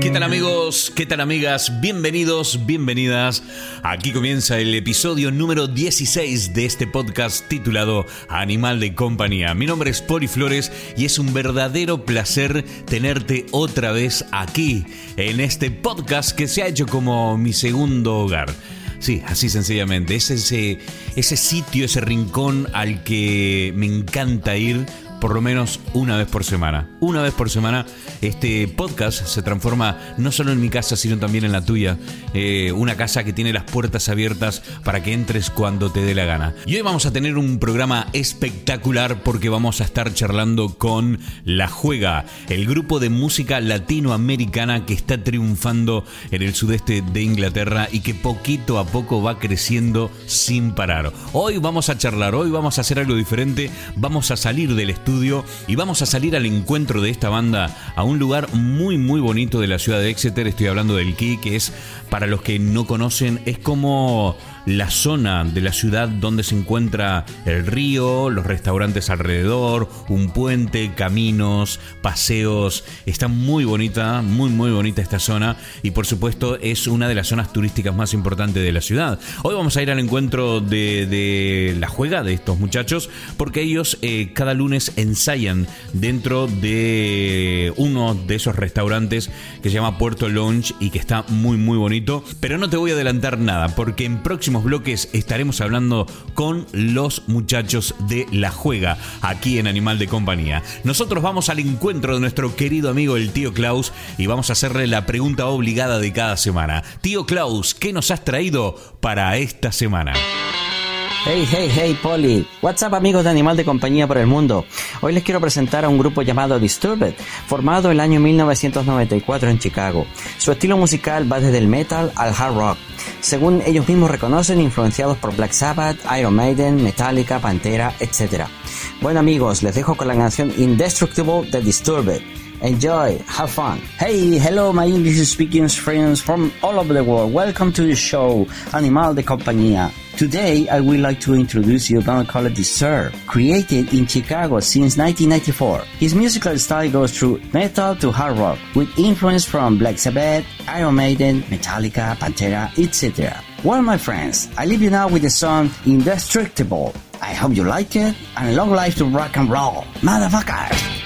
¿Qué tal amigos? ¿Qué tal amigas? Bienvenidos, bienvenidas. Aquí comienza el episodio número 16 de este podcast titulado Animal de Compañía. Mi nombre es Poli Flores y es un verdadero placer tenerte otra vez aquí en este podcast que se ha hecho como mi segundo hogar. Sí, así sencillamente. Es ese, ese sitio, ese rincón al que me encanta ir por lo menos una vez por semana. Una vez por semana este podcast se transforma no solo en mi casa, sino también en la tuya. Eh, una casa que tiene las puertas abiertas para que entres cuando te dé la gana. Y hoy vamos a tener un programa espectacular porque vamos a estar charlando con La Juega, el grupo de música latinoamericana que está triunfando en el sudeste de Inglaterra y que poquito a poco va creciendo sin parar. Hoy vamos a charlar, hoy vamos a hacer algo diferente, vamos a salir del estudio y vamos a salir al encuentro de esta banda a un lugar muy muy bonito de la ciudad de Exeter. Estoy hablando del Key, que es, para los que no conocen, es como la zona de la ciudad donde se encuentra el río, los restaurantes alrededor, un puente, caminos, paseos. Está muy bonita, muy muy bonita esta zona y por supuesto es una de las zonas turísticas más importantes de la ciudad. Hoy vamos a ir al encuentro de, la juega de estos muchachos porque ellos eh, cada lunes ensayan dentro de uno de esos restaurantes que se llama Puerto Lounge y que está muy muy bonito. Pero no te voy a adelantar nada porque en bloques estaremos hablando con los muchachos de La Juega, aquí en Animal de Compañía. Nosotros vamos al encuentro de nuestro querido amigo el tío Klaus y vamos a hacerle la pregunta obligada de cada semana. Tío Klaus, ¿qué nos has traído para esta semana? Hey, hey, hey, Polly. What's up, amigos de Animal de Compañía por el Mundo. Hoy les quiero presentar a un grupo llamado Disturbed, formado el año 1994 en Chicago. Su estilo musical va desde el metal al hard rock. Según ellos mismos reconocen, influenciados por Black Sabbath, Iron Maiden, Metallica, Pantera, etc. Bueno amigos, les dejo con la canción Indestructible de Disturbed. Enjoy, have fun. Hey, hello, my English speaking friends from all over the world. Welcome to the show, Animal de Compañía. Today, I would like to introduce you band called Disturb, created in Chicago since 1994. His musical style goes through metal to hard rock, with influence from Black Sabbath, Iron Maiden, Metallica, Pantera, etc. Well, my friends, I leave you now with the song Indestructible. I hope you like it, and long life to rock and roll, motherfuckers!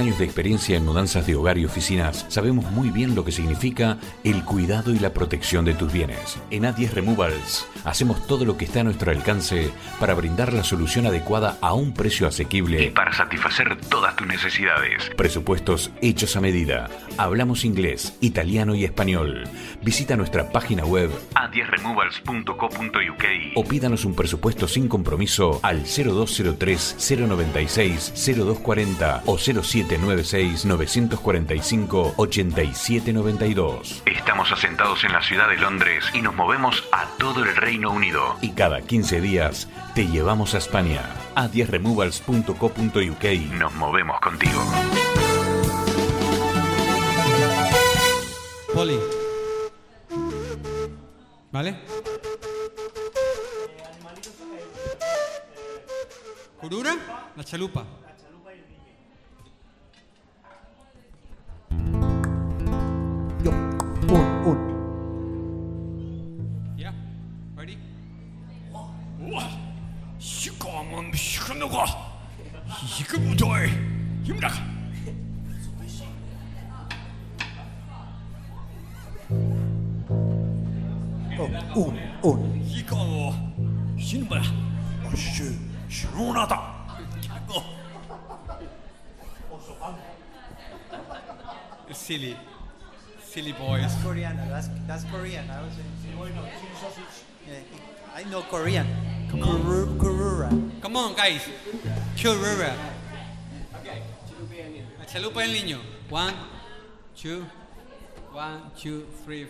Años de experiencia en mudanzas de hogar y oficinas, sabemos muy bien lo que significa el cuidado y la protección de tus bienes. En A10 Removals hacemos todo lo que está a nuestro alcance para brindar la solución adecuada a un precio asequible y para satisfacer todas tus necesidades. Presupuestos hechos a medida. Hablamos inglés, italiano y español. Visita nuestra página web a10removals.co.uk o pídanos un presupuesto sin compromiso al 0203 096 0240 o 0796 945 8792. Estamos asentados en la ciudad de Londres y nos movemos a todo el Reino Unido. Y cada 15 días te llevamos a España. A 10removals.co.uk nos movemos contigo. Poli. ¿Vale? ¿Curura? La chalupa. 이거부터 힘나가 Un, un. 이거 신발 시 시원하다 Silly. Silly boys. Korean. That's that's Korean. I was in. Yeah, I know Korean. Kuru, kurura. Come on, guys. Curura. La chalupa del niño. One, two, one, two, three,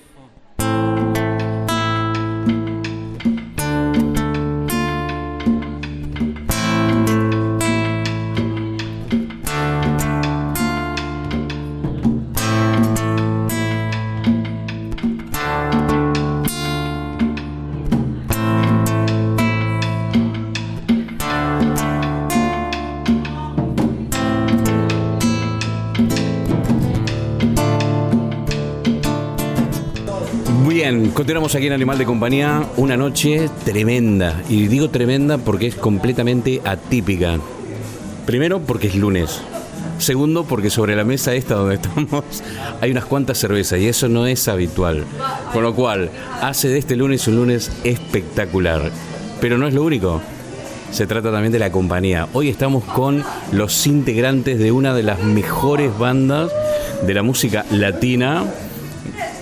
Continuamos aquí en Animal de Compañía. Una noche tremenda. Y digo tremenda porque es completamente atípica. Primero, porque es lunes. Segundo, porque sobre la mesa esta donde estamos hay unas cuantas cervezas y eso no es habitual. Con lo cual, hace de este lunes un lunes espectacular. Pero no es lo único. Se trata también de la compañía. Hoy estamos con los integrantes de una de las mejores bandas de la música latina.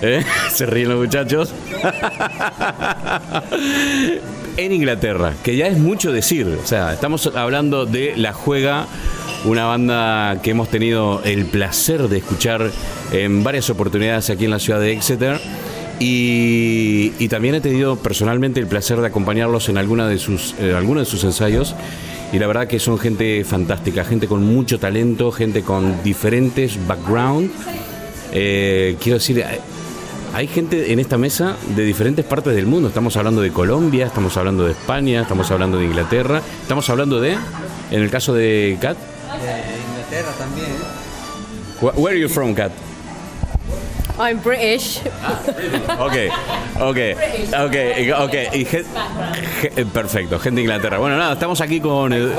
¿Eh? Se ríen los muchachos. en Inglaterra, que ya es mucho decir. O sea, estamos hablando de La Juega, una banda que hemos tenido el placer de escuchar en varias oportunidades aquí en la ciudad de Exeter. Y, y también he tenido personalmente el placer de acompañarlos en alguna de sus, eh, de sus ensayos. Y la verdad que son gente fantástica, gente con mucho talento, gente con diferentes backgrounds. Eh, quiero decir, hay gente en esta mesa de diferentes partes del mundo. Estamos hablando de Colombia, estamos hablando de España, estamos hablando de Inglaterra, estamos hablando de, en el caso de Kat, De Inglaterra también. ¿eh? wh- where are you from, Kat? I'm British. Ok, ok, ok, ok. Y gen- ge- perfecto, gente de Inglaterra. Bueno, nada, estamos aquí con el,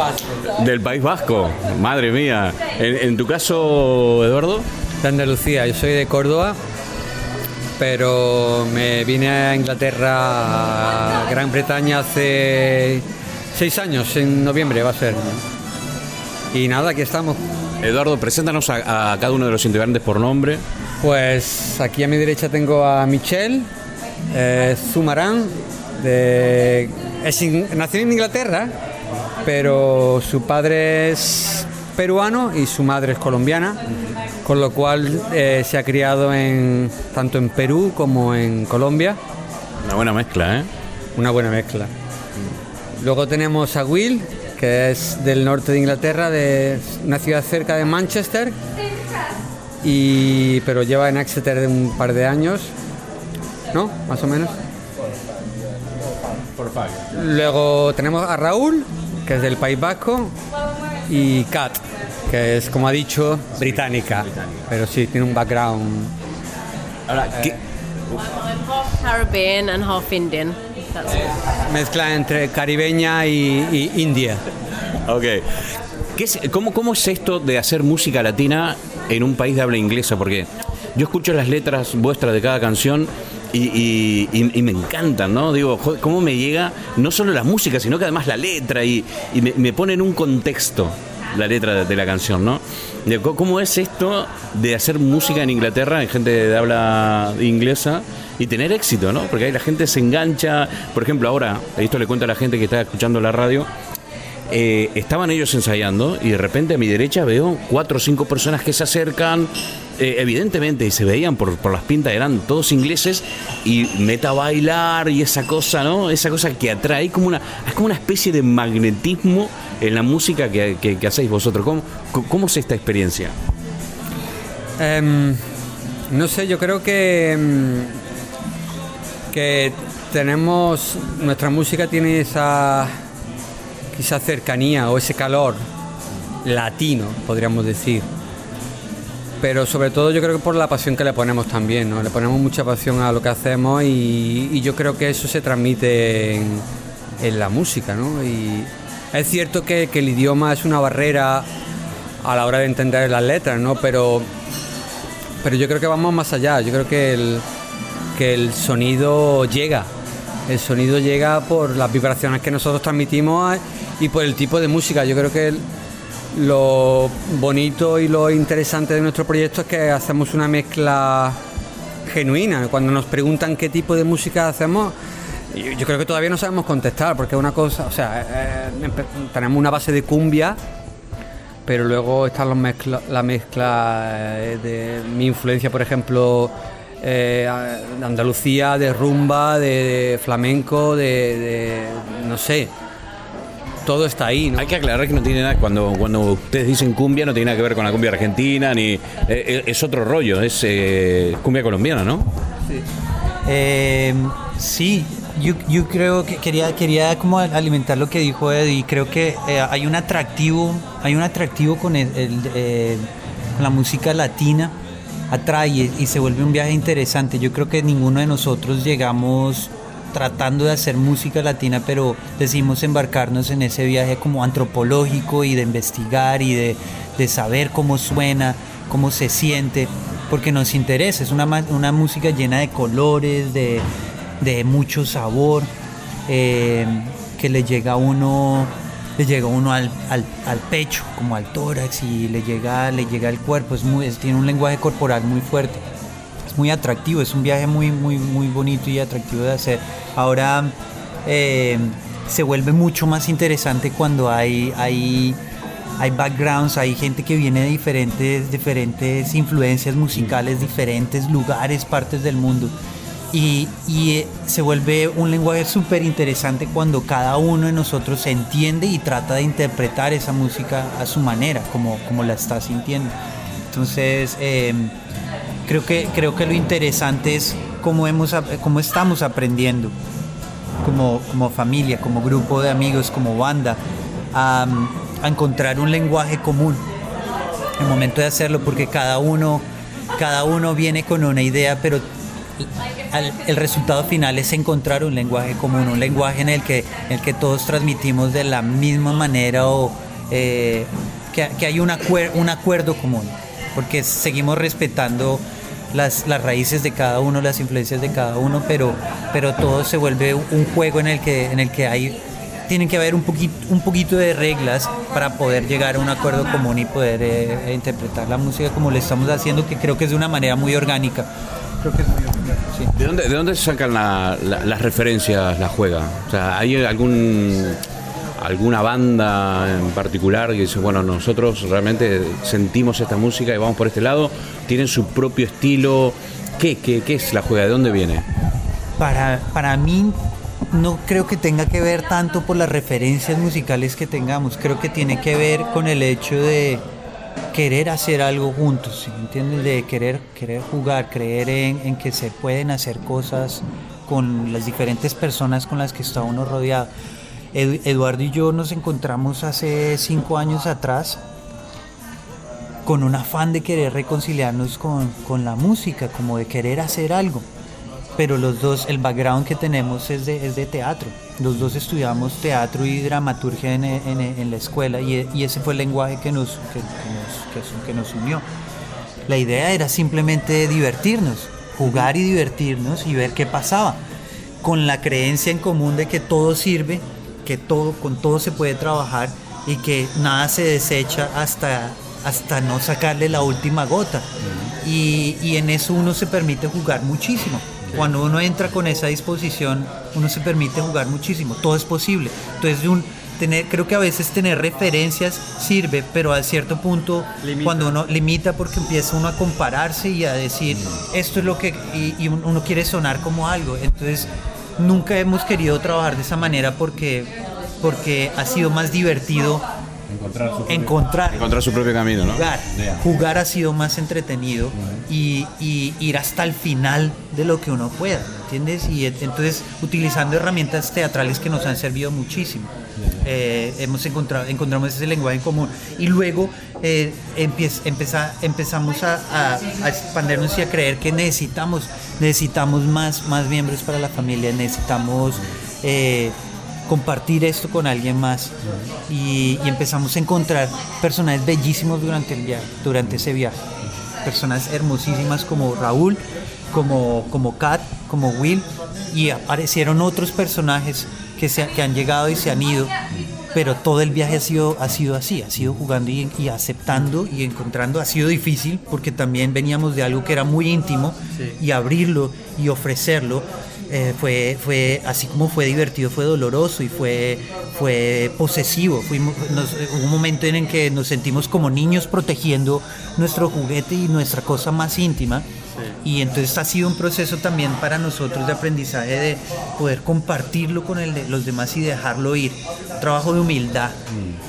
del País Vasco. Madre mía. En, en tu caso, Eduardo. de Andalucía, yo soy de Córdoba, pero me vine a Inglaterra, a Gran Bretaña hace seis años, en noviembre va a ser. Y nada, aquí estamos. Eduardo, preséntanos a, a cada uno de los integrantes por nombre. Pues aquí a mi derecha tengo a Michelle eh, Zumarán, de, es in- nació en Inglaterra, pero su padre es peruano y su madre es colombiana, con lo cual eh, se ha criado en, tanto en Perú como en Colombia, Una buena mezcla, ¿eh? una buena mezcla. Luego tenemos a Will, que es del norte de Inglaterra, de una ciudad cerca de Manchester, y, pero lleva en Exeter de un par de años, ¿no? Más o menos. Luego tenemos a Raúl, que es del País Vasco, y Kat, que es, como ha dicho, británica, pero sí, tiene un background. Ahora, ¿qué- I'm half Caribbean and half Indian. That's Mezcla entre caribeña y, y india. Ok. ¿Qué es- cómo, ¿Cómo es esto de hacer música latina en un país de habla inglesa? Porque yo escucho las letras vuestras de cada canción y, y- y- y me encantan, ¿no? Digo, joder, ¿cómo me llega no solo la música, sino que además la letra y, y me, me pone en un contexto la letra de, la canción, ¿no? ¿Cómo es esto de hacer música en Inglaterra, en gente de habla inglesa? Y tener éxito, ¿no? Porque ahí la gente se engancha. Por ejemplo, ahora, esto le cuento a la gente que está escuchando la radio, eh, estaban ellos ensayando y de repente a mi derecha veo cuatro o cinco personas que se acercan, eh, evidentemente, y se veían por, por las pintas, eran todos ingleses, y meta bailar y esa cosa, ¿no? Esa cosa que atrae, como una, es como una especie de magnetismo en la música que hacéis vosotros. ¿Cómo, ¿Cómo es esta experiencia? Em, no sé, yo creo que, em, que tenemos, nuestra música tiene esa quizá cercanía o ese calor latino, podríamos decir. Pero sobre todo yo creo que por la pasión que le ponemos también, ¿no? Le ponemos mucha pasión a lo que hacemos y, yo creo que eso se transmite en, la música, ¿no? Y es cierto que, el idioma es una barrera a la hora de entender las letras, ¿no? Pero pero yo creo que vamos más allá. Yo creo que el, que el sonido llega. El sonido llega por las vibraciones que nosotros transmitimos y por el tipo de música. Yo creo que lo bonito y lo interesante de nuestro proyecto es que hacemos una mezcla genuina. Cuando nos preguntan qué tipo de música hacemos, yo creo que todavía no sabemos contestar, porque una cosa, o sea, eh, empe- tenemos una base de cumbia, pero luego está la mezcla, la mezcla eh, de mi influencia, por ejemplo, eh, de Andalucía, de rumba, de, de flamenco, de, de- no sé, todo está ahí, ¿no? Hay que aclarar que no tiene nada, cuando, cuando ustedes dicen cumbia, no tiene nada que ver con la cumbia argentina, ni eh, eh, es otro rollo, es eh, cumbia colombiana, ¿no? Eh, sí, yo, yo creo que quería, quería como alimentar lo que dijo Eddie. Creo que eh, hay un atractivo, hay un atractivo con, el, el, eh, con la música latina, atrae y se vuelve un viaje interesante. Yo creo que ninguno de nosotros llegamos tratando de hacer música latina, pero decidimos embarcarnos en ese viaje como antropológico y de investigar y de, de saber cómo suena, cómo se siente, porque nos interesa. Es una, una música llena de colores, de, de mucho sabor, eh, que le llega a uno, le llega uno al, al- al pecho, como al tórax, y le llega, le llega al cuerpo. Es muy, es- tiene un lenguaje corporal muy fuerte muy atractivo, es un viaje muy, muy, muy bonito y atractivo de hacer. Ahora eh, se vuelve mucho más interesante cuando hay, hay, hay backgrounds, hay gente que viene de diferentes, diferentes influencias musicales, diferentes lugares, partes del mundo. Y, y, eh, se vuelve un lenguaje súper interesante cuando cada uno de nosotros se entiende y trata de interpretar esa música a su manera, como, como la está sintiendo. Entonces, eh, creo que creo que lo interesante es cómo hemos cómo estamos aprendiendo como, como familia como grupo de amigos como banda a, a encontrar un lenguaje común el momento de hacerlo porque cada uno cada uno viene con una idea pero al- el resultado final es encontrar un lenguaje común un lenguaje en el que en el que todos transmitimos de la misma manera o eh, que, que hay un, acuer- un acuerdo común porque seguimos respetando las, las raíces de cada uno, las influencias de cada uno, pero, pero todo se vuelve un juego en el que, en el que hay, tienen que haber un poquito, un poquito de reglas para poder llegar a un acuerdo común y poder eh, interpretar la música como lo estamos haciendo, que creo que es de una manera muy orgánica. Creo que es muy orgánica. ¿De dónde, de dónde sacan la- la- las referencias la juega? O sea, ¿hay algún alguna banda en particular que dice, bueno, nosotros realmente sentimos esta música y vamos por este lado? ¿Tienen su propio estilo? ¿Qué, qué, qué es la juega? ¿De dónde viene? Para, para mí no creo que tenga que ver tanto por las referencias musicales que tengamos, creo que tiene que ver con el hecho de querer hacer algo juntos, ¿sí entiendes? De querer, querer jugar, creer en, en que se pueden hacer cosas con las diferentes personas con las que está uno rodeado. Edu- Eduardo y yo nos encontramos hace cinco años atrás con un afán de querer reconciliarnos con, con la música, como de querer hacer algo. pero los dos, el background que tenemos es de, es de teatro. Los dos estudiamos teatro y dramaturgia en, en- la escuela y, y ese fue el lenguaje que nos, que, nos, que nos unió. La idea era simplemente divertirnos, jugar y divertirnos y ver qué pasaba, con la creencia en común de que todo sirve, que todo, con todo se puede trabajar y que nada se desecha hasta, hasta no sacarle la última gota. Y, y en eso uno se permite jugar muchísimo. Cuando uno entra con esa disposición, uno se permite jugar muchísimo. Todo es posible. Entonces, un, tener, creo que a veces tener referencias sirve, pero a cierto punto, cuando uno limita porque empieza uno a compararse y a decir, esto es lo que, y, y un- uno quiere sonar como algo. Entonces, nunca hemos querido trabajar de esa manera porque, porque ha sido más divertido encontrar Encontrar su propio camino, ¿no? jugar. Jugar ha sido más entretenido y, y ir hasta el final de lo que uno pueda, ¿me ¿entiendes? Y entonces utilizando herramientas teatrales que nos han servido muchísimo. Eh, hemos encontrado, encontramos ese lenguaje en común. Y luego eh, empiez- empeza- empezamos a, a- a expandirnos y a creer que necesitamos, necesitamos más, más miembros para la familia, necesitamos... eh, compartir esto con alguien más. Y, y empezamos a encontrar personajes bellísimos durante el viaje, durante ese viaje. Personas hermosísimas como Raúl, como, como Kat, como Will y aparecieron otros personajes que, se, que han llegado y se han ido, pero todo el viaje ha sido, ha sido así, ha sido jugando y, y aceptando y encontrando, ha sido difícil porque también veníamos de algo que era muy íntimo y abrirlo y ofrecerlo eh, fue, fue así como fue divertido, fue doloroso y fue, fue posesivo. Fuimos, nos- hubo un momento en el que nos sentimos como niños protegiendo nuestro juguete y nuestra cosa más íntima. Y entonces ha sido un proceso también para nosotros de aprendizaje de poder compartirlo con el de los demás y dejarlo ir. Un trabajo de humildad,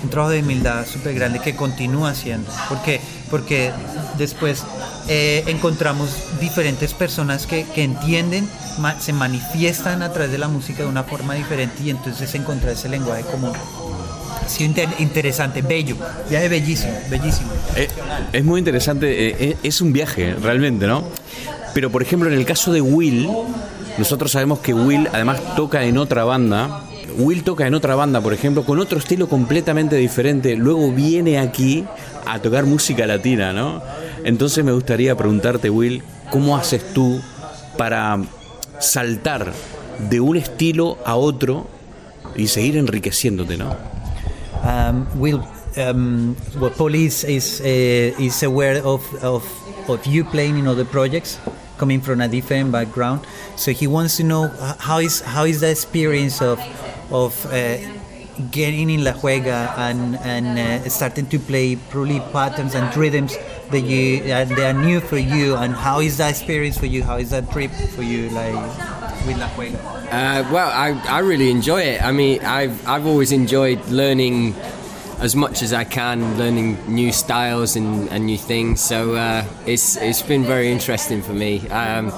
un trabajo de humildad súper grande que continúa haciendo. Porque, porque después eh, encontramos diferentes personas que, que entienden, ma- se manifiestan a través de la música de una forma diferente y entonces encontrar ese lenguaje común. Ha sido inter- interesante, bello, viaje bellísimo, bellísimo. Eh, es muy interesante, eh, eh, es un viaje realmente, ¿no? Pero por ejemplo, en el caso de Will, nosotros sabemos que Will además toca en otra banda. Will toca en otra banda, por ejemplo, con otro estilo completamente diferente. Luego viene aquí a tocar música latina, ¿no? Entonces me gustaría preguntarte, Will, ¿cómo haces tú para saltar de un estilo a otro y seguir enriqueciéndote, ¿no? Um, Will, um, well, police is uh, is aware of, of of you playing in other projects, coming from a different background. So he wants to know h- how is how is the experience of of uh, getting in La Juega and and uh, starting to play probably patterns and rhythms that you uh, they are new for you, and how is that experience for you? How is that trip for you, like with La Juega? Uh, well, I, I really enjoy it. I mean, I've, I've always enjoyed learning as much as I can, learning new styles and, and new things. So uh, it's, it's been very interesting for me. Um,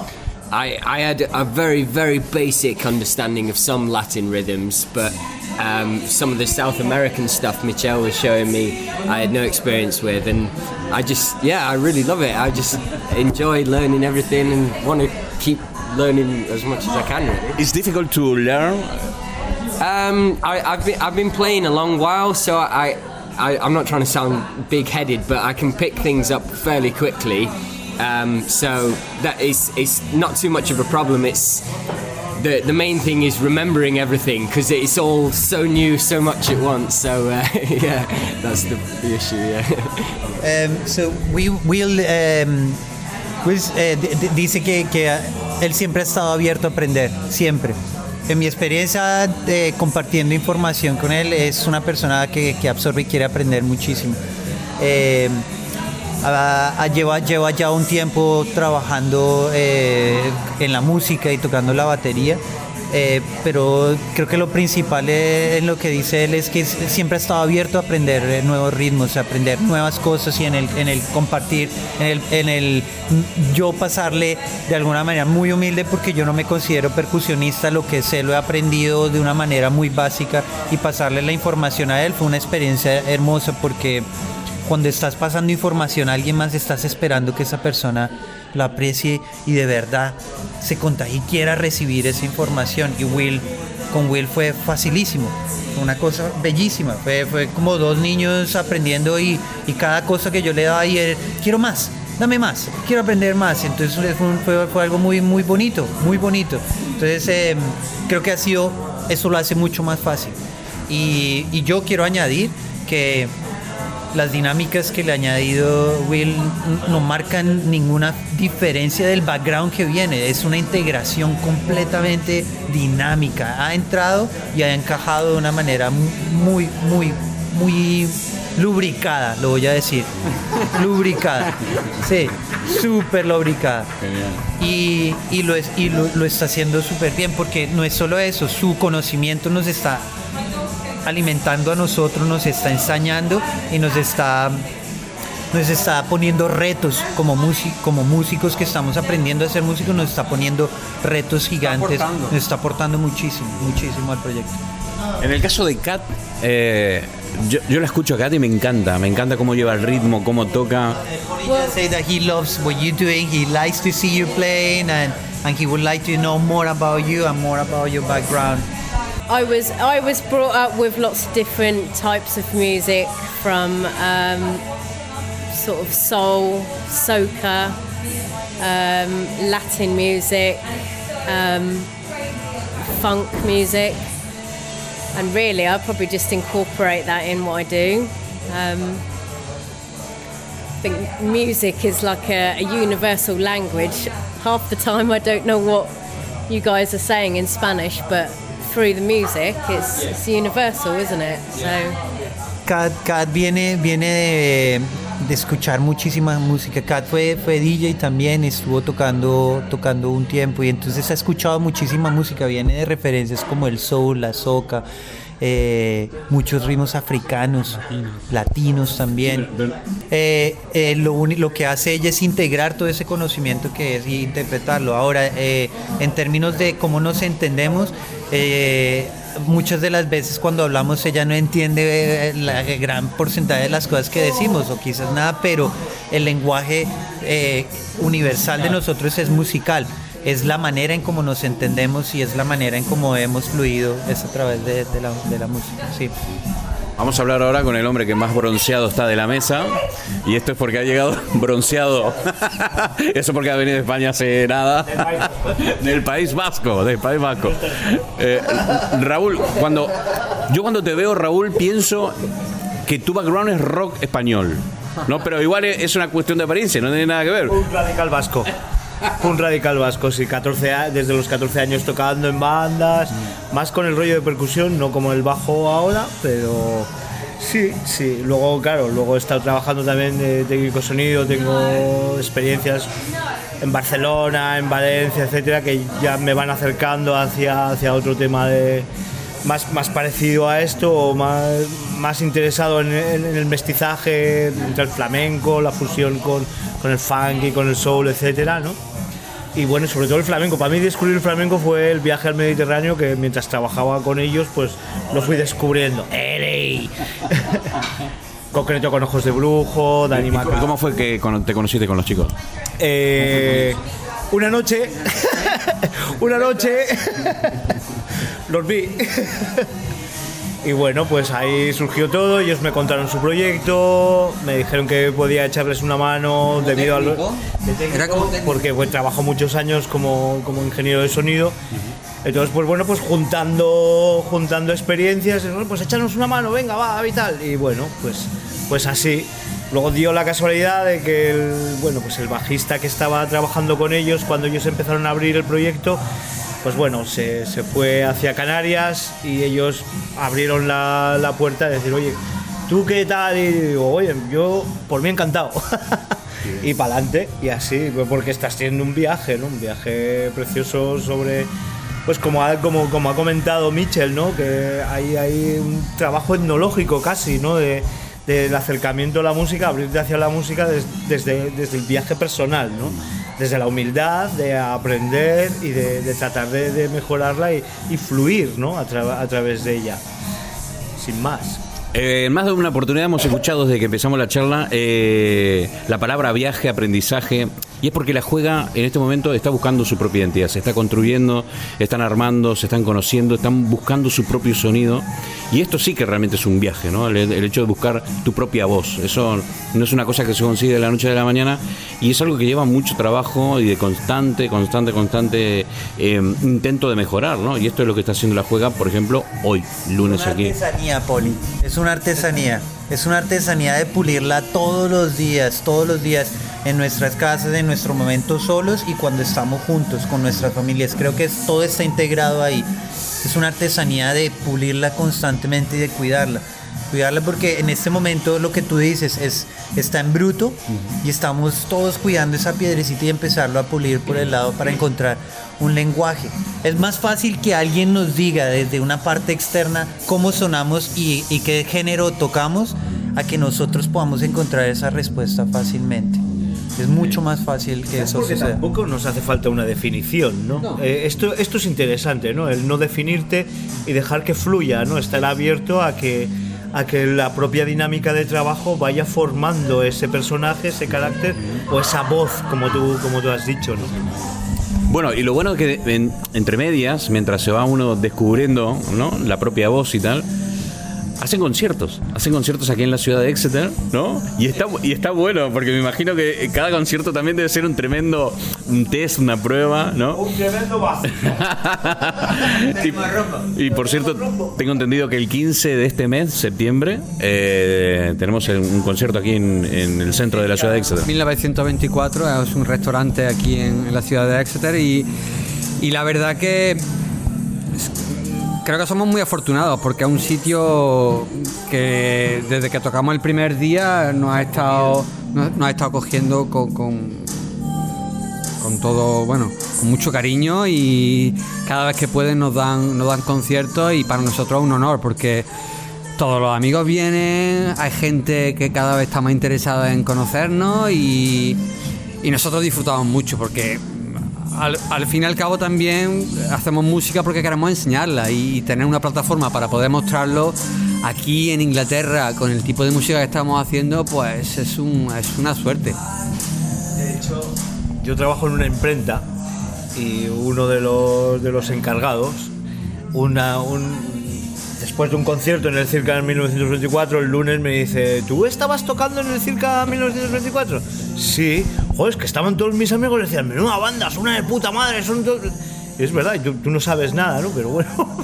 I, I had a very, very basic understanding of some Latin rhythms, but um, some of the South American stuff Michelle was showing me, I had no experience with. And I just, yeah, I really love it. I just enjoy learning everything and want to keep learning as much as I can, really. It's difficult to learn Um, I, I've been I've been playing a long while, so I, I I'm not trying to sound big-headed, but I can pick things up fairly quickly. Um, so that is it's not too much of a problem. It's the main thing is remembering everything because it's all so new, so much at once. So uh, yeah, that's the, issue. Yeah. Um, so we will um, Will, eh, di- di- dice que, que él siempre ha estado abierto a aprender, siempre. En mi experiencia de compartiendo información con él, es una persona que, que absorbe y quiere aprender muchísimo. Eh, lleva, lleva ya un tiempo trabajando eh, en la música y tocando la batería, eh, pero creo que lo principal eh, en lo que dice él es que siempre ha estado abierto a aprender eh, nuevos ritmos, a aprender nuevas cosas y en el, en el compartir, en el, en el yo pasarle de alguna manera muy humilde porque yo no me considero percusionista, lo que sé lo he aprendido de una manera muy básica y pasarle la información a él fue una experiencia hermosa porque cuando estás pasando información a alguien más, estás esperando que esa persona la aprecie y de verdad se contagie y quiera recibir esa información. Y Will, con Will fue facilísimo, una cosa bellísima. Fue, como dos niños aprendiendo y, cada cosa que yo le daba y él, quiero más, dame más, quiero aprender más. Entonces fue, algo muy, muy bonito, muy bonito. Entonces eh, creo que ha sido, eso lo hace mucho más fácil. Y, y yo quiero añadir que las dinámicas que le ha añadido Will no marcan ninguna diferencia del background que viene. Es una integración completamente dinámica. Ha entrado y ha encajado de una manera muy, muy, muy lubricada, lo voy a decir. lubricada. Sí, súper lubricada. Y, y, lo, es- y lo, lo está haciendo súper bien porque no es solo eso, su conocimiento nos está alimentando a nosotros, nos está ensañando y nos está nos está poniendo retos como, como músicos que estamos aprendiendo a ser músicos, nos está poniendo retos gigantes, aportando. nos está aportando muchísimo, muchísimo al proyecto. En el caso de Kat, eh, yo, yo la escucho a Kat y me encanta. Me encanta cómo lleva el ritmo, cómo toca. Well, say that he loves what you're doing, he likes to see you playing and, and he would like to know more about you and more about your background. I was I was brought up with lots of different types of music, from um, sort of soul, soca, um, Latin music, um, funk music, and really I probably just incorporate that in what I do. Um, I think music is like a, a universal language. Half the time I don't know what you guys are saying in Spanish, but through the music, it's, it's universal, isn't it? So. Kat, Kat viene, viene de, de escuchar muchísima música. Kat fue, fue DJ también, estuvo tocando, tocando un tiempo y entonces ha escuchado muchísima música. Viene de referencias como el soul, la soca, eh, muchos ritmos africanos, latinos también. Eh, eh, lo, lo que hace ella es integrar todo ese conocimiento que es y interpretarlo. Ahora, eh, en términos de cómo nos entendemos, eh, muchas de las veces cuando hablamos ella no entiende eh, la gran porcentaje de las cosas que decimos o quizás nada, pero el lenguaje eh, universal de nosotros es musical. Es la manera en cómo nos entendemos y es la manera en cómo hemos fluido es a través de, la, de la música. Sí. Vamos a hablar ahora con el hombre que más bronceado está de la mesa. Y esto es porque ha llegado bronceado. Eso porque ha venido de España hace nada. Del País Vasco, del País Vasco. Eh, Raúl, cuando yo cuando te veo, Raúl, pienso que tu background es rock español. No, pero igual es una cuestión de apariencia, no tiene nada que ver. Un radical vasco. Un radical vasco, sí, 14 a- desde los 14 años tocando en bandas, más con el rollo de percusión, no como el bajo ahora, pero sí, sí. Luego, claro, luego he estado trabajando también de técnico sonido, tengo experiencias en Barcelona, en Valencia, etcétera, que ya me van acercando hacia, hacia otro tema de más, más parecido a esto más, más interesado en, en- en el mestizaje entre el flamenco, la fusión con, con el funk y con el soul, etcétera, ¿no? Y bueno, sobre todo el flamenco. Para mí descubrir el flamenco fue el viaje al Mediterráneo que mientras trabajaba con ellos, pues lo fui descubriendo. ¡Ey! Concreto con Ojos de Brujo, Dani Maca. ¿Cómo fue que te conociste con los chicos? Eh, una noche, una noche, los vi. Y bueno, pues ahí surgió todo, ellos me contaron su proyecto, me dijeron que podía echarles una mano debido a lo... de técnico, porque pues, trabajo muchos años como, como ingeniero de sonido. Entonces, pues bueno, pues juntando, juntando experiencias, pues échanos una mano, venga, va, y tal. Y bueno, pues, pues así. Luego dio la casualidad de que el, bueno, pues el bajista que estaba trabajando con ellos cuando ellos empezaron a abrir el proyecto, pues bueno, se, se fue hacia Canarias y ellos abrieron la, la puerta de decir, oye, ¿tú qué tal? Y digo, oye, yo por mí encantado. y para adelante, y así, pues porque estás teniendo un viaje, ¿no? Un viaje precioso sobre, pues como ha, como, como ha comentado Mitchell, ¿no? Que hay, hay un trabajo etnológico casi, ¿no? De, del acercamiento a la música, abrirte hacia la música des- desde, desde el viaje personal, ¿no? Desde la humildad de aprender y de, tratar de, mejorarla y, fluir, ¿no? A través de ella. Sin más. Eh, en más de una oportunidad hemos escuchado desde que empezamos la charla eh, la palabra viaje, aprendizaje, y es porque la juega en este momento está buscando su propia identidad, se está construyendo, están armando, se están conociendo, están buscando su propio sonido, y esto sí que realmente es un viaje, ¿no? El, el hecho de buscar tu propia voz, eso no es una cosa que se consigue de la noche a la mañana, y es algo que lleva mucho trabajo y de constante, constante, constante eh, intento de mejorar, ¿no? Y esto es lo que está haciendo la juega, por ejemplo, hoy, lunes una aquí. artesanía, Poli. Es una artesanía. Es una artesanía de pulirla todos los días, todos los días, en nuestras casas, en nuestro momento solos y cuando estamos juntos con nuestras familias. Creo que todo está integrado ahí. Es una artesanía de pulirla constantemente y de cuidarla. Cuidarla porque en este momento lo que tú dices es está en bruto y estamos todos cuidando esa piedrecita y empezarlo a pulir por el lado para encontrar un lenguaje. Es más fácil que alguien nos diga desde una parte externa cómo sonamos y, y qué género tocamos a que nosotros podamos encontrar esa respuesta fácilmente. Es mucho más fácil que Es eso porque suceda. tampoco nos hace falta una definición, ¿no? Eh, esto, esto es interesante, ¿no? El no definirte y dejar que fluya, ¿no? Estar abierto a que, a que la propia dinámica de trabajo vaya formando ese personaje, ese carácter o esa voz, como tú, como tú has dicho, ¿no? Bueno, y lo bueno es que en- entre medias, mientras se va uno descubriendo ¿no? la propia voz y tal, hacen conciertos. Hacen conciertos aquí en la ciudad de Exeter, ¿no? Y está, y está bueno, porque me imagino que cada concierto también debe ser un tremendo un test, una prueba, ¿no? Un tremendo base. Y, y por cierto, tengo entendido que el 15 de este mes, septiembre, eh, tenemos un concierto aquí en, en el centro de la ciudad de Exeter. 1924 es un restaurante aquí en, en la ciudad de Exeter y, y la verdad que creo que somos muy afortunados porque es un sitio que desde que tocamos el primer día nos ha estado, nos, ha estado cogiendo con, con, con todo, bueno, con mucho cariño y cada vez que pueden nos dan, nos dan conciertos y para nosotros es un honor porque todos los amigos vienen, hay gente que cada vez está más interesada en conocernos y nosotros disfrutamos mucho porque al, fin y al cabo también hacemos música porque queremos enseñarla y tener una plataforma para poder mostrarlo aquí en Inglaterra con el tipo de música que estamos haciendo pues es, un, es una suerte. De hecho, yo trabajo en una imprenta y uno de los, de los encargados, después de un concierto en el Circa en 1924, el lunes me dice, ¿tú estabas tocando en el Circa 1924? Sí, joder, es que estaban todos mis amigos y decían, menuda banda, son una de puta madre, son todos... Es verdad, tú, no sabes nada, ¿no? Pero bueno...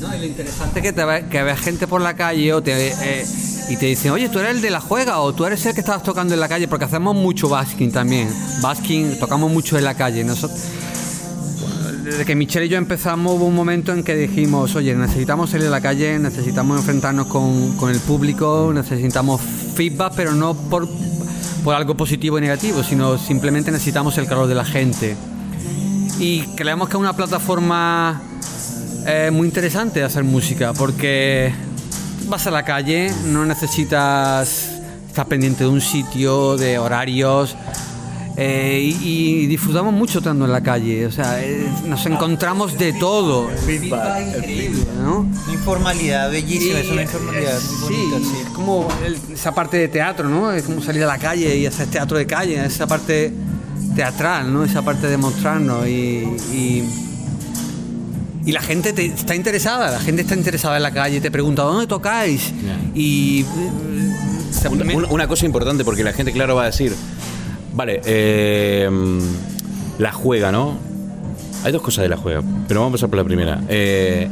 No, y lo interesante es que, te ve, que ves gente por la calle o te, eh, y te dicen, oye, tú eres el de la juega o tú eres el que estabas tocando en la calle, porque hacemos mucho basking también. Basking, tocamos mucho en la calle. Desde que Michelle y yo empezamos hubo un momento en que dijimos, oye, necesitamos salir a la calle, necesitamos enfrentarnos con, con el público, necesitamos feedback, pero no por, por algo positivo y negativo, sino simplemente necesitamos el calor de la gente. Y creemos que es una plataforma eh, muy interesante hacer música porque vas a la calle, no necesitas estar pendiente de un sitio, de horarios. Eh, y, y disfrutamos mucho estando en la calle, o sea, eh, nos encontramos de todo. Feedback, el Increíble, ¿no? Informalidad bellísima, es una informalidad eh, muy bonita, sí, sí. es como el- esa parte de teatro, ¿no? Es como salir a la calle y hacer teatro de calle, esa parte teatral, ¿no? Esa parte de mostrarnos y, y, y la gente te- está interesada, la gente está interesada en la calle, te pregunta ¿dónde tocáis? Y eh, una- una cosa importante, porque la gente, claro, va a decir, vale, eh, la juega, ¿no? Hay dos cosas de la juega, pero vamos a empezar por la primera. Eh,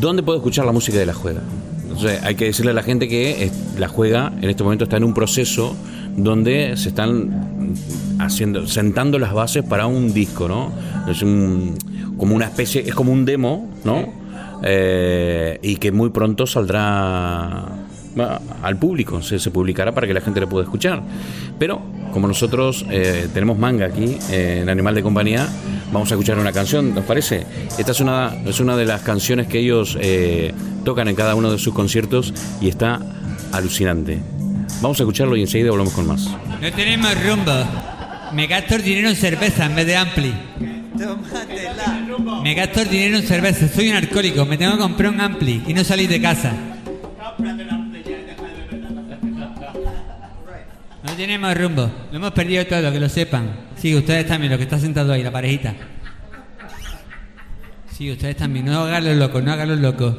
¿Dónde puedo escuchar la música de la juega? Entonces, hay que decirle a la gente que eh, la juega en este momento está en un proceso donde se están haciendo, sentando las bases para un disco, ¿no? Es un, como una especie, es como un demo, ¿no? Eh, y que muy pronto saldrá al público, se, se publicará para que la gente lo pueda escuchar. Pero como nosotros eh, tenemos manga aquí eh, en Animal de Compañía, vamos a escuchar una canción, ¿nos parece? Esta es una, es una de las canciones que ellos eh, tocan en cada uno de sus conciertos y está alucinante. Vamos a escucharlo y enseguida volvemos con más. No tenemos rumbo. Me gasto el dinero en cerveza en vez de ampli. Me gasto el dinero en cerveza. Soy un alcohólico. Me tengo que comprar un ampli y no salir de casa. tenemos rumbo. Lo hemos perdido todo, que lo sepan. Sí, ustedes también, lo que está sentado ahí, la parejita. Sí, ustedes también. No hagan los locos, no hagan los locos.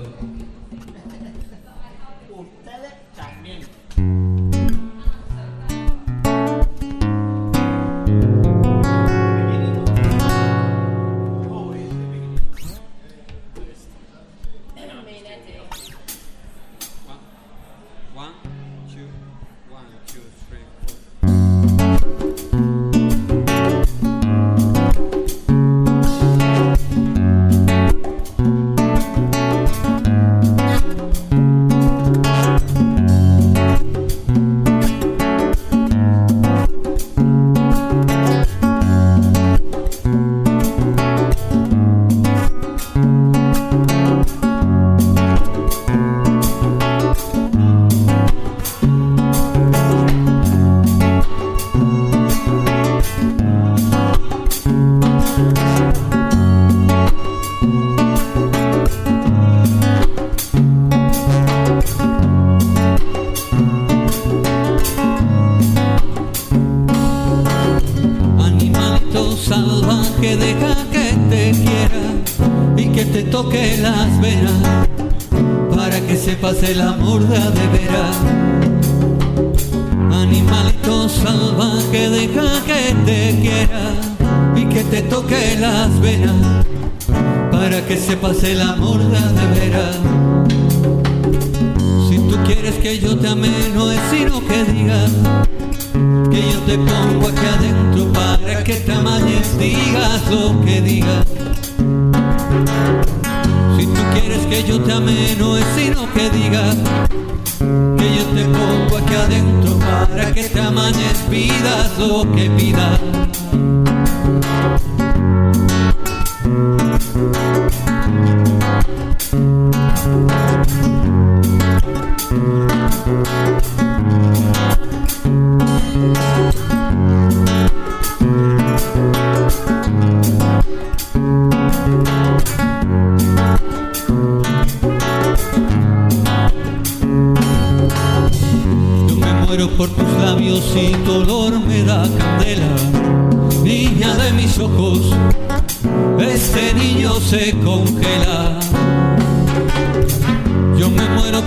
pasé el amor.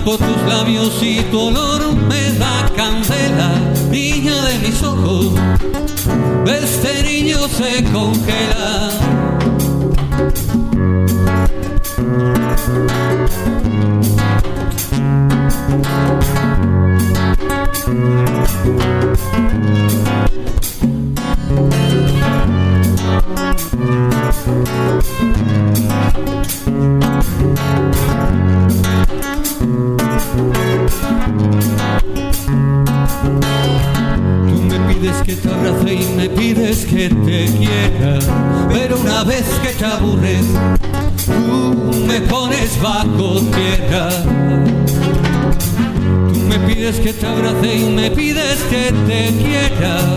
por tus labios y tu olor me da candela, niña de mis ojos, este niño se congela. aburres, tú me pones bajo tierra. Tú me pides que te abrace y me pides que te quiera.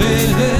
baby.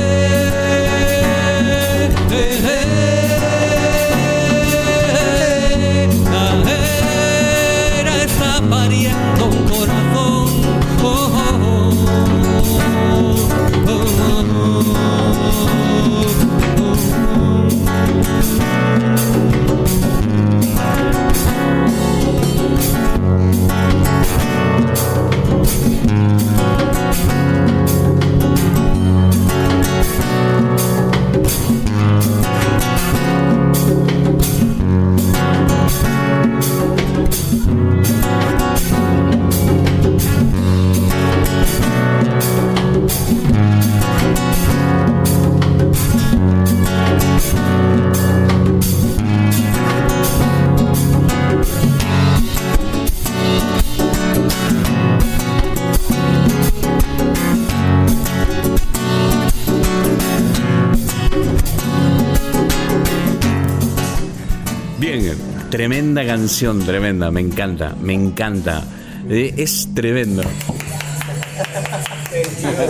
Tremenda canción, tremenda, me encanta, me encanta. Eh, es tremendo.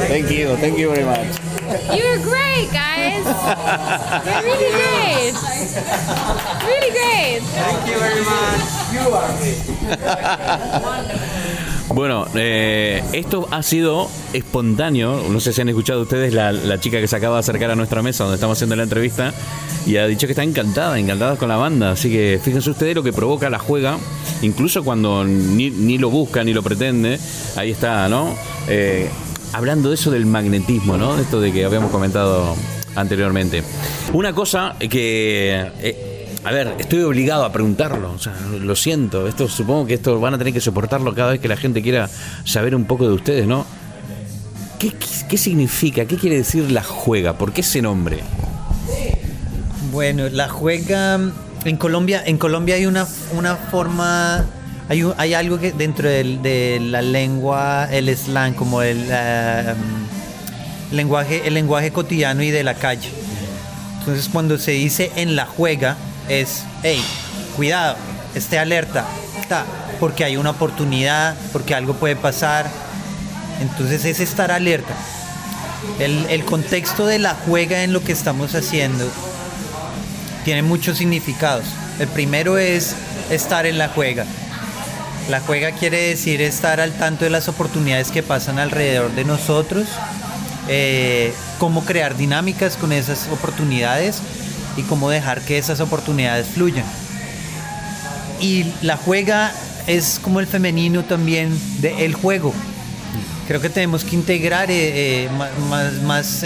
Thank you, thank you very much. You were great, guys. You're really great. Really great. Bueno, eh, esto ha sido espontáneo. No sé si han escuchado ustedes la, la chica que se acaba de acercar a nuestra mesa donde estamos haciendo la entrevista y ha dicho que está encantada, encantada con la banda. Así que fíjense ustedes lo que provoca la juega, incluso cuando ni, ni lo busca ni lo pretende. Ahí está, ¿no? Eh, hablando de eso del magnetismo, ¿no? De esto de que habíamos comentado anteriormente. Una cosa que. eh, a ver, estoy obligado a preguntarlo, lo siento, esto supongo que esto van a tener que soportarlo cada vez que la gente quiera saber un poco de ustedes, ¿no? ¿Qué, qué, qué significa? ¿Qué quiere decir la juega? ¿Por qué ese nombre? Bueno, la juega en Colombia. En Colombia hay una, una forma, hay, hay algo que dentro de la lengua, el slang, como el eh, um, lenguaje, el lenguaje cotidiano y de la calle. Entonces, cuando se dice en la juega, es, hey, cuidado, esté alerta, ta, porque hay una oportunidad, porque algo puede pasar. Entonces, es estar alerta. El, el contexto de la juega en lo que estamos haciendo tiene muchos significados. El primero es estar en la juega. La juega quiere decir estar al tanto de las oportunidades que pasan alrededor de nosotros, eh, cómo crear dinámicas con esas oportunidades y cómo dejar que esas oportunidades fluyan. Y la juega es como el femenino también de juego. Creo que tenemos que integrar eh, eh, más, más,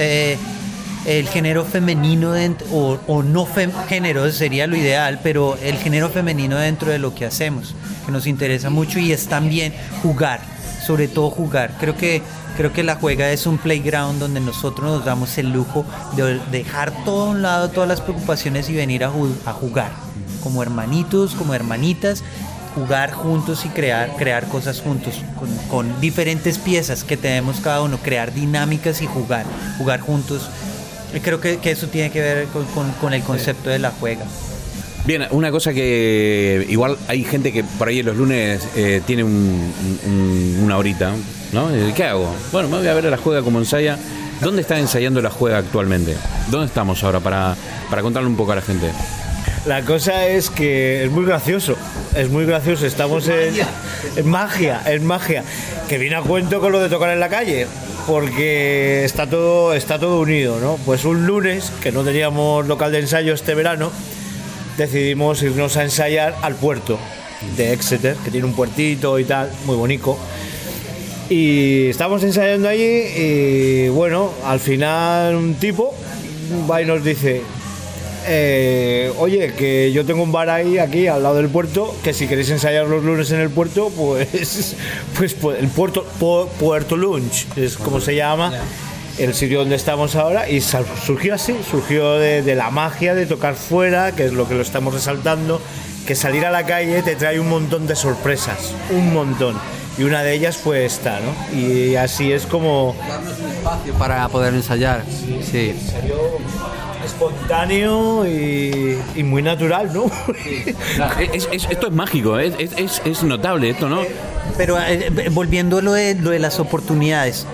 el género femenino o, no fem- género sería lo ideal, pero el género femenino dentro de lo que hacemos, que nos interesa mucho y es también jugar, sobre todo jugar. Creo que, creo que la juega es un playground donde nosotros nos damos el lujo de dejar todo a un lado, todas las preocupaciones y venir a jugar, como hermanitos, como hermanitas, jugar juntos y crear, crear cosas juntos, con, con diferentes piezas que tenemos cada uno, crear dinámicas y jugar, jugar juntos. Creo que, eso tiene que ver con, el concepto de la juega. Bien, una cosa que igual hay gente que por ahí los lunes eh, tiene un- una horita, ¿no? Eh, ¿Qué hago? Bueno, me voy a ver a la juega como ensaya. ¿Dónde está ensayando la juega actualmente? ¿Dónde estamos ahora para, para contarle un poco a la gente? La cosa es que es muy gracioso, es muy gracioso. Estamos en, en magia, en magia. Que viene a cuento con lo de tocar en la calle, porque está todo, está todo unido, ¿no? Pues un lunes, que no teníamos local de ensayo este verano, decidimos irnos a ensayar al puerto de Exeter, que tiene un puertito y tal, muy bonito. Y estábamos ensayando allí y bueno, al final un tipo va y nos dice, eh, oye, que yo tengo un bar ahí, aquí, al lado del puerto, que si queréis ensayar los lunes en el puerto, pues, pues, pues, el puerto, Pu- Puerto Lunch, es como se llama, el sitio donde estamos ahora, y surgió así, surgió de, de la magia de tocar fuera, que es lo que lo estamos resaltando, que salir a la calle te trae un montón de sorpresas, un montón. Y una de ellas fue esta, ¿no? Y así es como espacio para poder ensayar. Sí. Espontáneo y, y muy natural, ¿no? Es- es- esto es mágico, es, es- es- es notable esto, ¿no? Pero eh, eh, volviendo a lo de, lo de las oportunidades,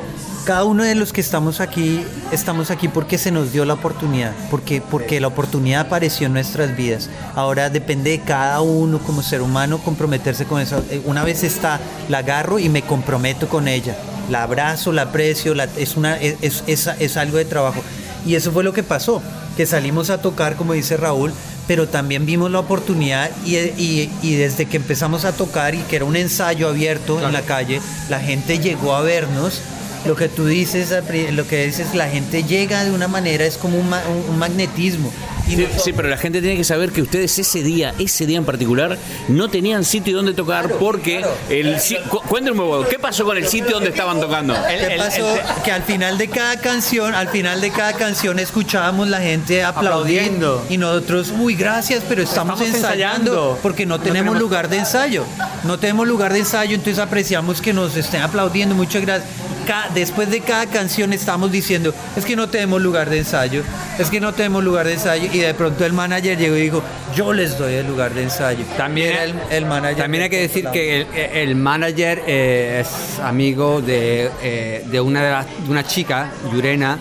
cada uno de los que estamos aquí, estamos aquí porque se nos dio la oportunidad, porque, porque la oportunidad apareció en nuestras vidas. Ahora depende de cada uno como ser humano comprometerse con eso. Eh, Una vez está, la agarro y me comprometo con ella. La abrazo, la aprecio, la- es, una, es, es- es- es algo de trabajo. Y eso fue lo que pasó, que salimos a tocar, como dice Raúl, pero también vimos la oportunidad y, y- y desde que empezamos a tocar y que era un ensayo abierto en la calle, la gente llegó a vernos. Lo que tú dices, lo que dices, la gente llega de una manera, es como un, ma- un- un magnetismo. Y Sí, pero la gente tiene que saber que ustedes ese día, ese día en particular, no tenían sitio donde tocar porque el si- cu- cuéntenme, ¿qué pasó con el sitio donde estaban tocando? ¿Qué pasó? que al final de cada canción, al final de cada canción escuchábamos la gente aplaudiendo, Aplaudiendo. y nosotros, uy, gracias, pero estamos, Estamos ensayando, ensayando. porque no tenemos- lugar de ensayo. No tenemos lugar de ensayo, entonces apreciamos que nos estén aplaudiendo. Muchas gracias. Ca- después de cada canción estamos diciendo, es que no tenemos lugar de ensayo, es que no tenemos lugar de ensayo. Y de pronto el manager llegó y dijo, yo les doy el lugar de ensayo. También, el, el manager. también hay que decir que el, el manager eh, es amigo de, eh, de una, de una chica, Yurena,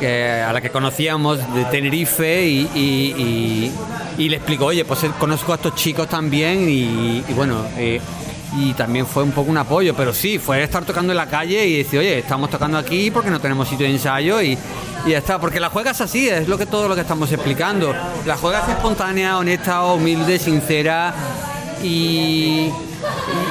que- a la que conocíamos de Tenerife y, y- y- y le explicó, oye, pues conozco a estos chicos también y, y bueno, eh, y también fue un poco un apoyo, pero sí, fue estar tocando en la calle y decir, oye, estamos tocando aquí porque no tenemos sitio de ensayo y, y ya está, porque la juega es así, es lo que todo lo que estamos explicando. La juega es espontánea, honesta, humilde, sincera y, y-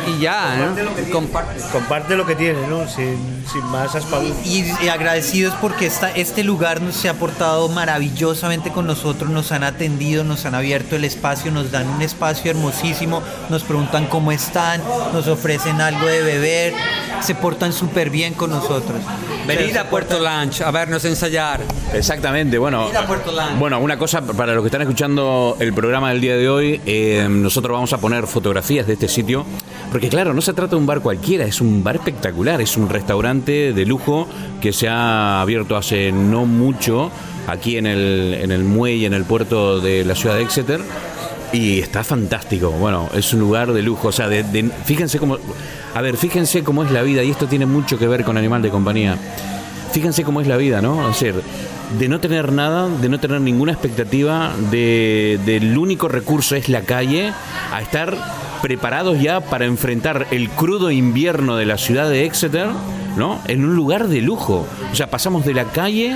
y ya, ¿no? Comparte. Comparte lo que tiene, ¿no? Sin, sin más aspavientos. Y, y agradecidos porque esta, este lugar nos se ha portado maravillosamente con nosotros, nos han atendido, nos han abierto el espacio, nos dan un espacio hermosísimo, nos preguntan cómo están, nos ofrecen algo de beber, se portan súper bien con nosotros. Venid a Puerto Lunch a vernos ensayar. Exactamente, bueno. Ir a Puerto Land. Bueno, una cosa para los que están escuchando el programa del día de hoy, eh, nosotros vamos a poner fotografías de este sitio, porque claro, no se trata de un bar cualquiera, es un bar espectacular, es un restaurante de lujo que se ha abierto hace no mucho aquí en el, en el muelle, en el puerto de la ciudad de Exeter. Y está fantástico. Bueno, es un lugar de lujo. O sea, de, fíjense cómo. A ver, fíjense cómo es la vida. Y esto tiene mucho que ver con Animal de Compañía. Fíjense cómo es la vida, ¿no? Decir, de no tener nada, de no tener ninguna expectativa, de, del único recurso es la calle, a estar preparados ya para enfrentar el crudo invierno de la ciudad de Exeter, ¿no? En un lugar de lujo. O sea, pasamos de la calle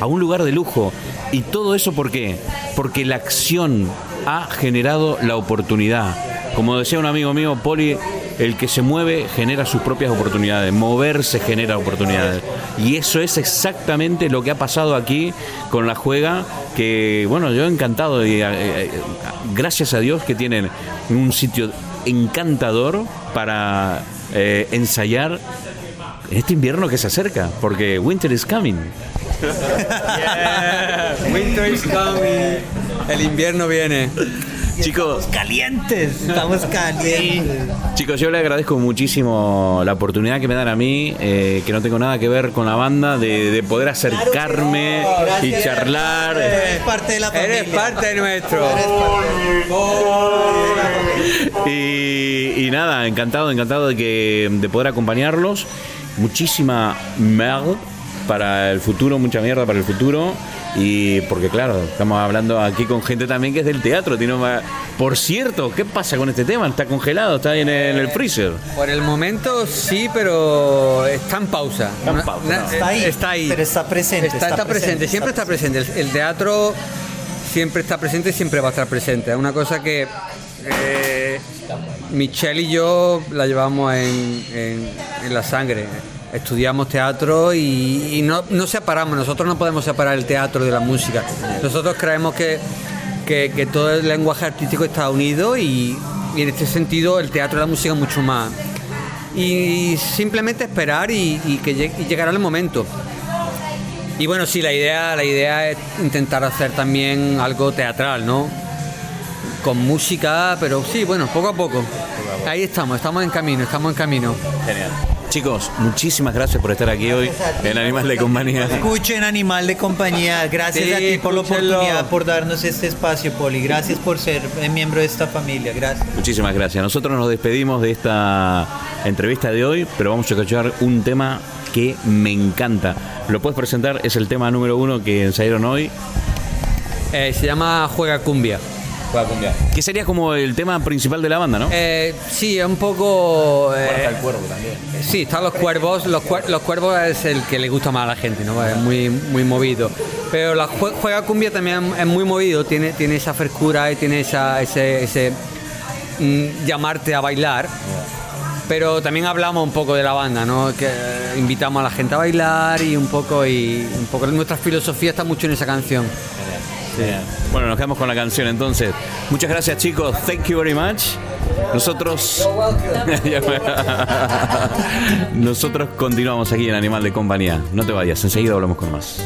a un lugar de lujo. ¿Y todo eso por qué? Porque la acción ha generado la oportunidad. Como decía un amigo mío, Poli, el que se mueve genera sus propias oportunidades. Moverse genera oportunidades. Y eso es exactamente lo que ha pasado aquí con la juega, que bueno, yo encantado y eh, eh, gracias a Dios que tienen un sitio encantador para eh, ensayar este invierno que se acerca, porque winter is coming. Winter is coming. El invierno viene. Chicos, Calientes, estamos calientes. Chicos, yo le agradezco muchísimo la oportunidad que me dan a mí, eh, que no tengo nada que ver con la banda, de, de poder acercarme y charlar. Eres parte de la familia. Eres parte nuestro. Y, y nada, encantado, encantado de, que, de poder acompañarlos. Muchísima merde para el futuro, mucha mierda para el futuro. Y porque claro, estamos hablando aquí con gente también que es del teatro. tiene una- Por cierto, ¿qué pasa con este tema? ¿Está congelado? ¿Está ahí en el, en el freezer? Por el momento sí, pero está en pausa. Está en pausa, Una- no. Está ahí, Está ahí. pero está presente, Está, está está presente, presente, siempre está presente. El, el teatro siempre está presente y siempre va a estar presente. Es una cosa que eh, Michelle y yo la llevamos en, la sangre. Estudiamos teatro y, no, no separamos, nosotros no podemos separar el teatro de la música. Nosotros creemos que, que- todo el lenguaje artístico está unido y, en este sentido el teatro y la música mucho más. Y simplemente esperar y, y que llegará el momento. Y bueno, sí, la idea, la idea es intentar hacer también algo teatral, ¿no? Con música, pero sí, bueno, poco a poco. Ahí estamos, estamos en camino, estamos en camino. Genial. Chicos, muchísimas gracias por estar aquí hoy en Animal de Compañía. Escuchen Animal de Compañía. Gracias Sí, a ti por la oportunidad, por darnos este espacio, Poli. Gracias por ser miembro de esta familia. Gracias. Muchísimas gracias. Nosotros nos despedimos de esta entrevista de hoy, pero vamos a escuchar un tema que me encanta. ¿Lo puedes presentar? Es el tema número uno que ensayaron hoy. Eh, se llama Juega Cumbia. Que sería como el tema principal de la banda, ¿no? Eh, sí, es un poco... eh, cuervo también. Sí, están los cuervos. Los, cuer- los cuervos es el que le gusta más a la gente, ¿no? Es muy, muy movido. Pero la jue- juega cumbia también es muy movido, tiene, tiene esa frescura y tiene esa, ese, ese, mm, llamarte a bailar. Pero también hablamos un poco de la banda, ¿no? Que invitamos a la gente a bailar y un poco y un poco nuestra filosofía está mucho en esa canción. Bueno, nos quedamos con la canción entonces. Muchas gracias chicos, thank you very much. Nosotros Nosotros continuamos aquí en Animal de Compañía. No te vayas, enseguida hablamos con más.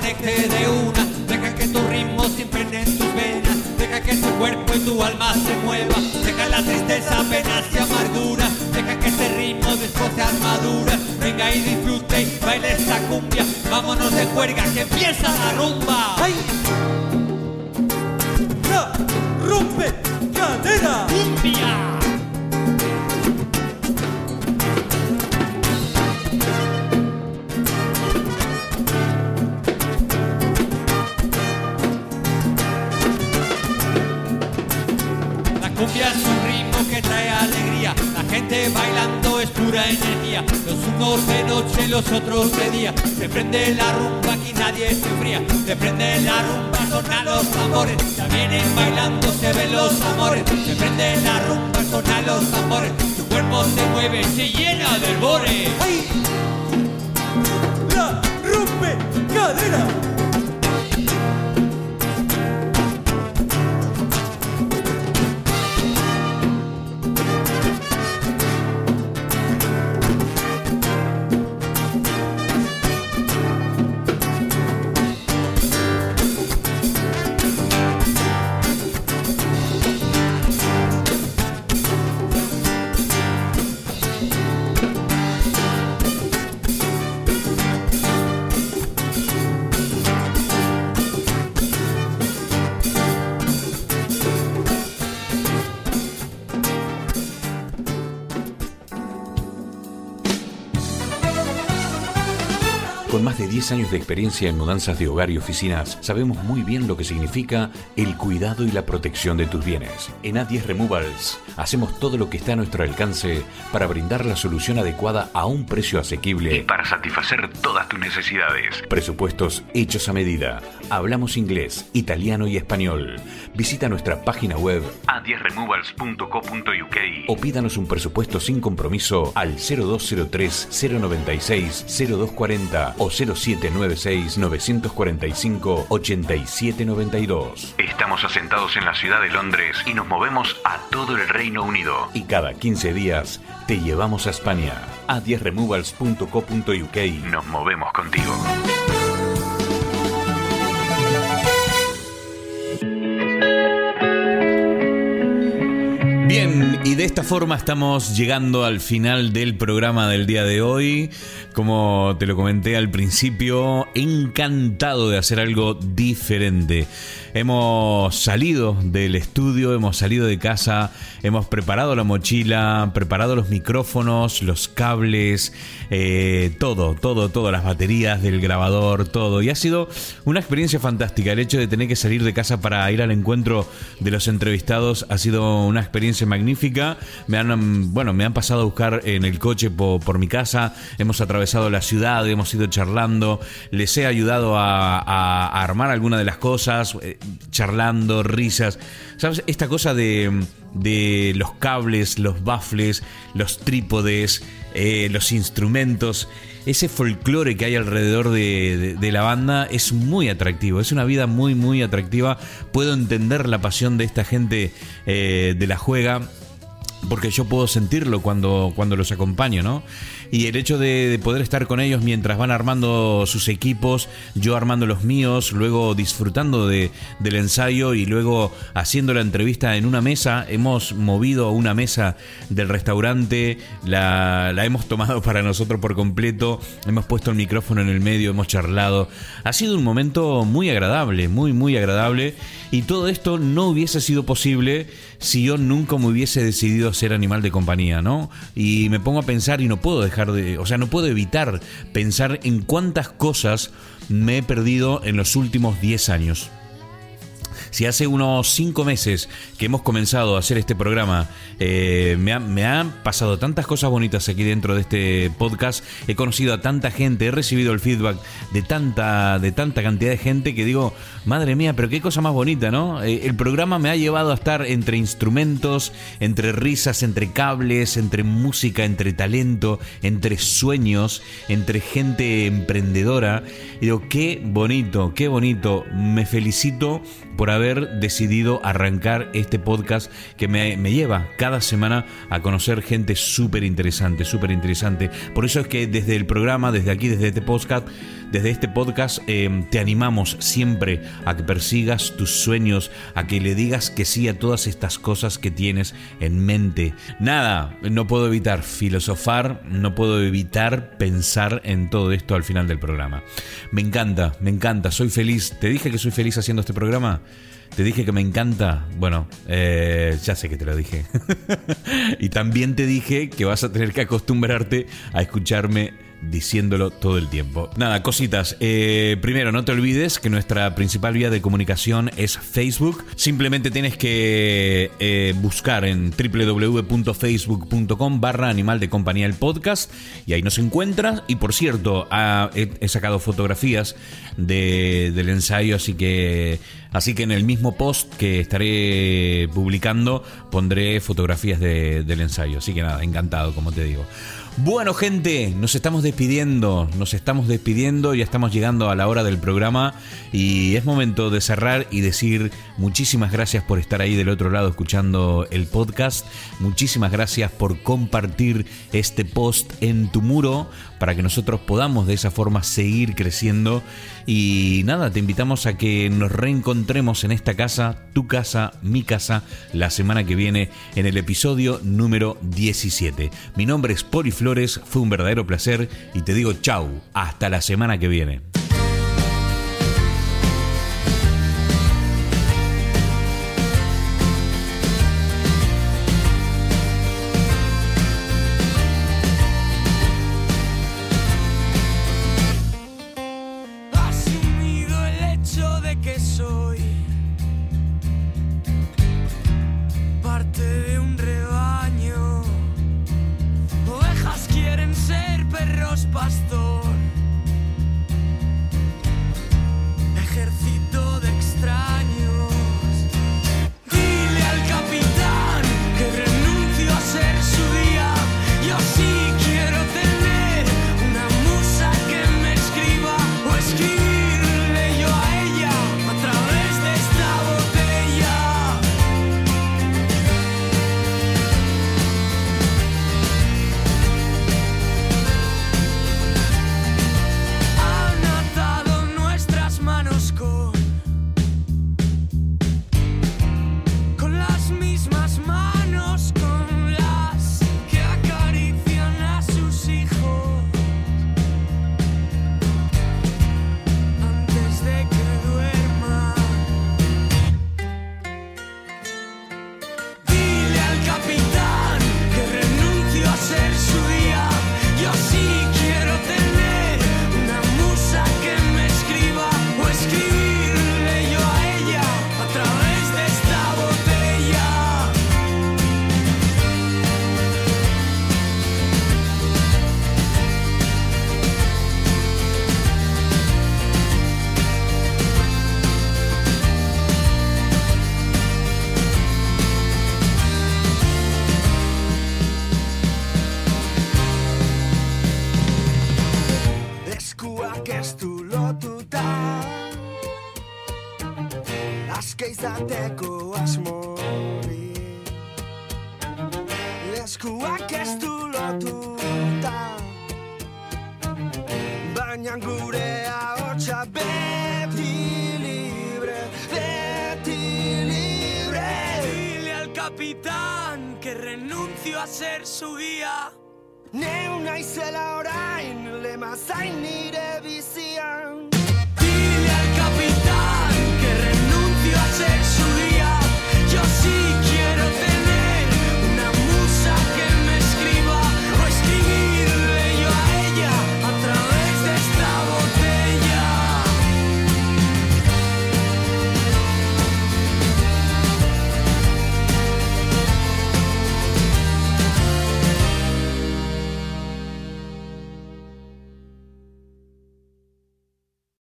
De una. Deja que tu ritmo siempre en tus venas, deja que tu cuerpo y tu alma se mueva. Deja la tristeza, penas y amargura, deja que este ritmo después se armadura. Venga y disfrute y baile esta cumbia. Vámonos de juerga que empieza la rumba. ¡Ay! ¡Rompe cadera! ¡Cumbia! Cumbia es un ritmo que trae alegría, la gente bailando es pura energía. Los unos de noche, los otros de día. Se prende la rumba, aquí nadie se enfría. Se prende la rumba, sonan los tambores. Ya vienen bailando, se ven los amores. Se prende la rumba, sonan los tambores. Tu cuerpo se mueve, se llena de albores. ¡Ay! La rompe cadera. Con más de 10 años de experiencia en mudanzas de hogar y oficinas, sabemos muy bien lo que significa el cuidado y la protección de tus bienes. En A10 Removals hacemos todo lo que está a nuestro alcance para brindar la solución adecuada a un precio asequible y para satisfacer todas tus necesidades. Presupuestos hechos a medida. Hablamos inglés, italiano y español. Visita nuestra página web a10removals.co.uk o pídanos un presupuesto sin compromiso al 0203 096 0240 o 0796 945 8792. Estamos asentados en la ciudad de Londres y nos movemos a todo el Reino Unido. Y cada 15 días te llevamos a España. A10removals.co.uk. Nos movemos contigo. De esta forma estamos llegando al final del programa del día de hoy. Como te lo comenté al principio, encantado de hacer algo diferente. Hemos salido del estudio, hemos salido de casa, hemos preparado la mochila, preparado los micrófonos, los cables, eh, todo, todo, todo, las baterías del grabador, todo. Y ha sido una experiencia fantástica. El hecho de tener que salir de casa para ir al encuentro de los entrevistados ha sido una experiencia magnífica. Me han, bueno, me han pasado a buscar en el coche por, mi casa, hemos atravesado la ciudad, hemos ido charlando, les he ayudado a, a- a armar alguna de las cosas, eh, charlando, risas. ¿Sabes? Esta cosa de, de los cables, los baffles, los trípodes, eh, los instrumentos. Ese folclore que hay alrededor de, la banda es muy atractivo, es una vida muy, muy atractiva. Puedo entender la pasión de esta gente eh, de la juega porque yo puedo sentirlo cuando, cuando los acompaño, ¿no? Y el hecho de, de poder estar con ellos mientras van armando sus equipos, yo armando los míos, luego disfrutando de, del ensayo y luego haciendo la entrevista en una mesa, hemos movido una mesa del restaurante, la, la hemos tomado para nosotros por completo, hemos puesto el micrófono en el medio, hemos charlado. Ha sido un momento muy agradable, muy, muy agradable. Y todo esto no hubiese sido posible si yo nunca me hubiese decidido ser animal de compañía, ¿no? Y me pongo a pensar y no puedo dejar o sea, no puedo evitar pensar en cuántas cosas me he perdido en los últimos 10 años. Si hace unos 5 meses que hemos comenzado a hacer este programa, eh, me han pasado tantas cosas bonitas aquí dentro de este podcast, he conocido a tanta gente, he recibido el feedback de tanta, de tanta cantidad de gente que digo, madre mía, pero qué cosa más bonita, ¿no? Eh, el programa me ha llevado a estar entre instrumentos, entre risas, entre cables, entre música, entre talento, entre sueños, entre gente emprendedora. Y digo, qué bonito, qué bonito. Me felicito por haber haber decidido arrancar este podcast que me, me lleva cada semana a conocer gente súper interesante, súper interesante. Por eso es que desde el programa, desde aquí, desde este podcast, desde este podcast eh, te animamos siempre a que persigas tus sueños, a que le digas que sí a todas estas cosas que tienes en mente. Nada, no puedo evitar filosofar, no puedo evitar pensar en todo esto al final del programa. Me encanta, me encanta, soy feliz. ¿Te dije que soy feliz haciendo este programa? Te dije que me encanta. Bueno, eh, ya sé que te lo dije. y también te dije que vas a tener que acostumbrarte a escucharme diciéndolo todo el tiempo. Nada, cositas. Eh, primero, no te olvides que nuestra principal vía de comunicación es Facebook. Simplemente tienes que eh, buscar en www.facebook.com barra animal de compañía el podcast y ahí nos encuentras. Y por cierto, ah, he, sacado fotografías de, del ensayo, así que, así que en el mismo post que estaré publicando pondré fotografías de, del ensayo. Así que nada, encantado, como te digo. Bueno, gente, nos estamos despidiendo, nos estamos despidiendo, ya estamos llegando a la hora del programa y es momento de cerrar y decir muchísimas gracias por estar ahí del otro lado escuchando el podcast, muchísimas gracias por compartir este post en tu muro para que nosotros podamos de esa forma seguir creciendo y nada, te invitamos a que nos reencontremos en esta casa, tu casa, mi casa, la semana que viene en el episodio número 17. Mi nombre es Poli Flores, fue un verdadero placer y te digo chau, hasta la semana que viene.